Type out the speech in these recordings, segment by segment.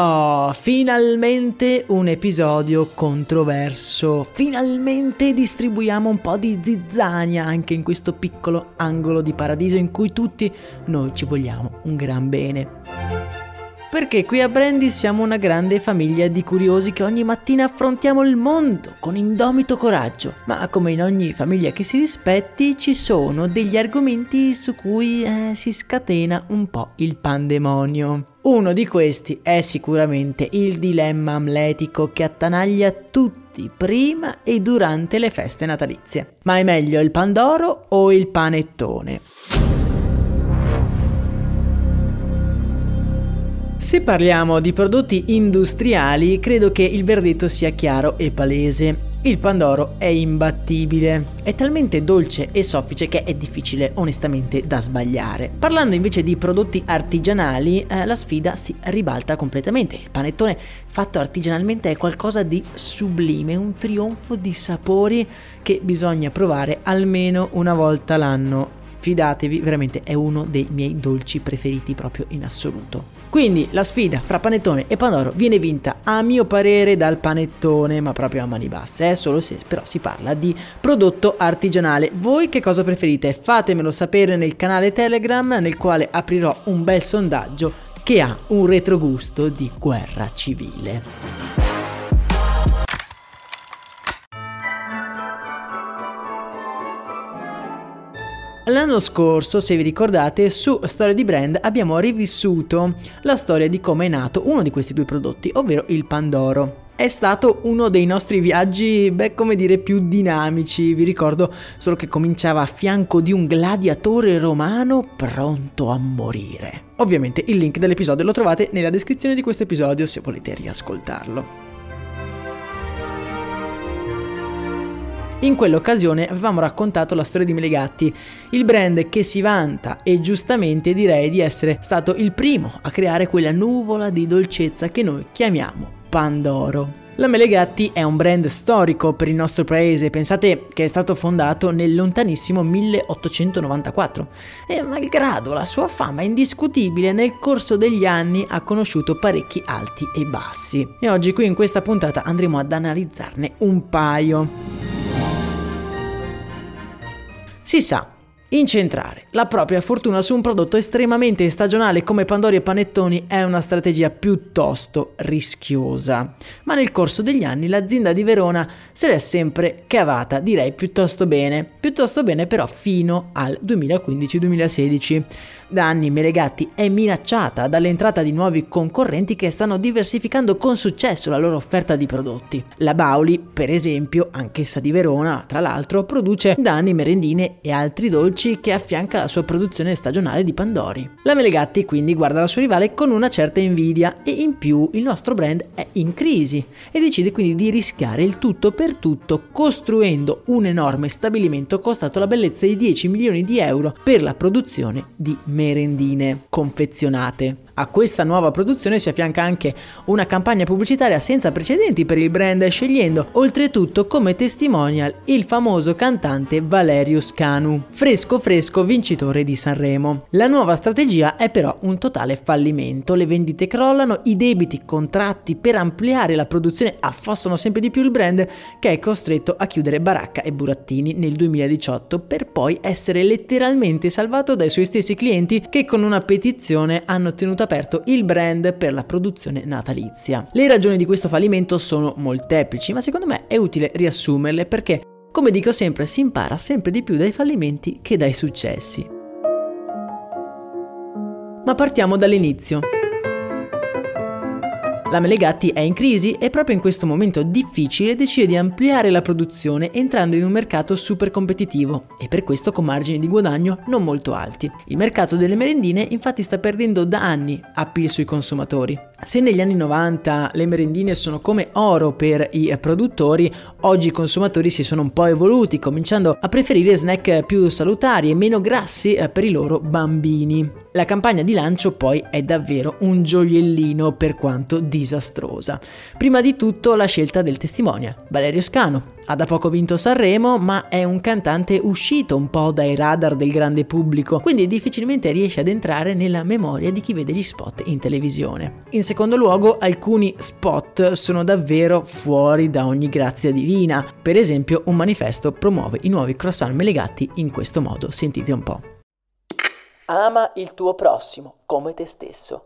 Oh, finalmente un episodio controverso. Finalmente distribuiamo un po' di zizzania anche in questo piccolo angolo di paradiso in cui tutti noi ci vogliamo un gran bene. Perché qui a Brandy siamo una grande famiglia di curiosi che ogni mattina affrontiamo il mondo con indomito coraggio. Ma come in ogni famiglia che si rispetti, ci sono degli argomenti su cui eh, si scatena un po' il pandemonio. Uno di questi è sicuramente il dilemma amletico che attanaglia tutti prima e durante le feste natalizie. Ma è meglio il pandoro o il panettone? Se parliamo di prodotti industriali, credo che il verdetto sia chiaro e palese. Il Pandoro è imbattibile, è talmente dolce e soffice che è difficile onestamente da sbagliare. Parlando invece di prodotti artigianali, eh, la sfida si ribalta completamente. Il panettone fatto artigianalmente è qualcosa di sublime, un trionfo di sapori che bisogna provare almeno una volta l'anno. Fidatevi, veramente è uno dei miei dolci preferiti proprio in assoluto. Quindi la sfida fra panettone e pandoro viene vinta a mio parere dal panettone, ma proprio a mani basse, eh? solo se però si parla di prodotto artigianale. Voi che cosa preferite? Fatemelo sapere nel canale Telegram nel quale aprirò un bel sondaggio che ha un retrogusto di guerra civile. L'anno scorso, se vi ricordate, su Storia di Brand abbiamo rivissuto la storia di come è nato uno di questi due prodotti, ovvero il Pandoro. È stato uno dei nostri viaggi, beh, come dire, più dinamici. Vi ricordo solo che cominciava a fianco di un gladiatore romano pronto a morire. Ovviamente il link dell'episodio lo trovate nella descrizione di questo episodio se volete riascoltarlo. In quell'occasione avevamo raccontato la storia di Melegatti, il brand che si vanta e giustamente direi di essere stato il primo a creare quella nuvola di dolcezza che noi chiamiamo Pandoro. La Melegatti è un brand storico per il nostro paese, pensate che è stato fondato nel lontanissimo 1894 e malgrado la sua fama indiscutibile nel corso degli anni ha conosciuto parecchi alti e bassi e oggi qui in questa puntata andremo ad analizzarne un paio. Si sa, Incentrare la propria fortuna su un prodotto estremamente stagionale come Pandori e Panettoni è una strategia piuttosto rischiosa, ma nel corso degli anni l'azienda di Verona se l'è sempre cavata, direi piuttosto bene, piuttosto bene però fino al 2015-2016. Da anni Melegatti è minacciata dall'entrata di nuovi concorrenti che stanno diversificando con successo la loro offerta di prodotti. La Bauli, per esempio, anch'essa di Verona, tra l'altro, produce da anni merendine e altri dolci che affianca la sua produzione stagionale di Pandori. La Melegatti quindi guarda la sua rivale con una certa invidia e in più il nostro brand è in crisi e decide quindi di rischiare il tutto per tutto costruendo un enorme stabilimento costato la bellezza di 10 milioni di euro per la produzione di merendine confezionate. A questa nuova produzione si affianca anche una campagna pubblicitaria senza precedenti per il brand, scegliendo oltretutto come testimonial il famoso cantante Valerio Scanu, fresco fresco vincitore di Sanremo. La nuova strategia è però un totale fallimento, le vendite crollano, i debiti contratti per ampliare la produzione affossano sempre di più il brand che è costretto a chiudere baracca e burattini nel 2018 per poi essere letteralmente salvato dai suoi stessi clienti che con una petizione hanno tenuto aperto il brand per la produzione natalizia. Le ragioni di questo fallimento sono molteplici, ma secondo me è utile riassumerle perché, come dico sempre, si impara sempre di più dai fallimenti che dai successi. Ma partiamo dall'inizio. La Melegatti è in crisi e proprio in questo momento difficile decide di ampliare la produzione entrando in un mercato super competitivo e per questo con margini di guadagno non molto alti. Il mercato delle merendine infatti sta perdendo da anni appeal sui consumatori. Se negli anni 90 le merendine sono come oro per i produttori, oggi i consumatori si sono un po' evoluti, cominciando a preferire snack più salutari e meno grassi eh, per i loro bambini. La campagna di lancio poi è davvero un gioiellino per quanto disastrosa. Prima di tutto la scelta del testimonial, Valerio Scano. Ha da poco vinto Sanremo, ma è un cantante uscito un po' dai radar del grande pubblico, quindi difficilmente riesce ad entrare nella memoria di chi vede gli spot in televisione. In secondo luogo, alcuni spot sono davvero fuori da ogni grazia divina. Per esempio, un manifesto promuove i nuovi croissant melegati in questo modo. Sentite un po'. Ama il tuo prossimo come te stesso.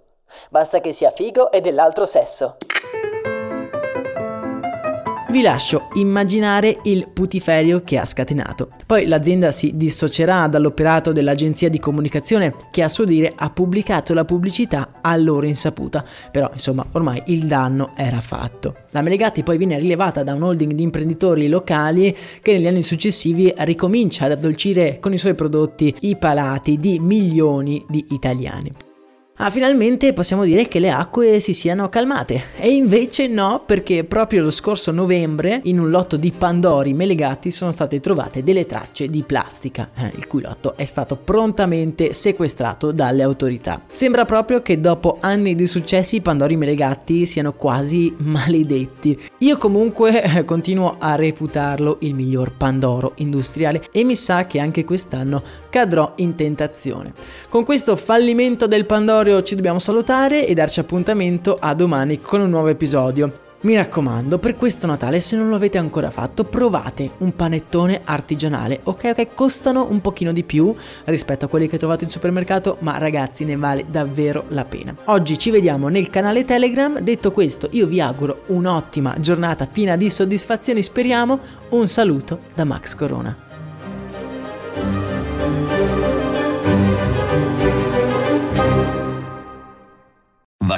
Basta che sia figo e dell'altro sesso vi lascio immaginare il putiferio che ha scatenato. Poi l'azienda si dissocierà dall'operato dell'agenzia di comunicazione che a suo dire ha pubblicato la pubblicità a loro insaputa, però insomma ormai il danno era fatto. La Melegatti poi viene rilevata da un holding di imprenditori locali che negli anni successivi ricomincia ad addolcire con i suoi prodotti i palati di milioni di italiani. Ah, finalmente possiamo dire che le acque si siano calmate. E invece no, perché proprio lo scorso novembre, in un lotto di Pandori melegati, sono state trovate delle tracce di plastica, eh, il cui lotto è stato prontamente sequestrato dalle autorità. Sembra proprio che dopo anni di successi i Pandori melegati siano quasi maledetti. Io comunque eh, continuo a reputarlo il miglior Pandoro industriale e mi sa che anche quest'anno cadrò in tentazione. Con questo fallimento del Pandoro Vittorio ci dobbiamo salutare e darci appuntamento a domani con un nuovo episodio. Mi raccomando, per questo Natale, se non lo avete ancora fatto, provate un panettone artigianale. Ok, ok, costano un pochino di più rispetto a quelli che trovate in supermercato, ma ragazzi, ne vale davvero la pena. Oggi ci vediamo nel canale Telegram. Detto questo, io vi auguro un'ottima giornata piena di soddisfazioni, speriamo. Un saluto da Max Corona.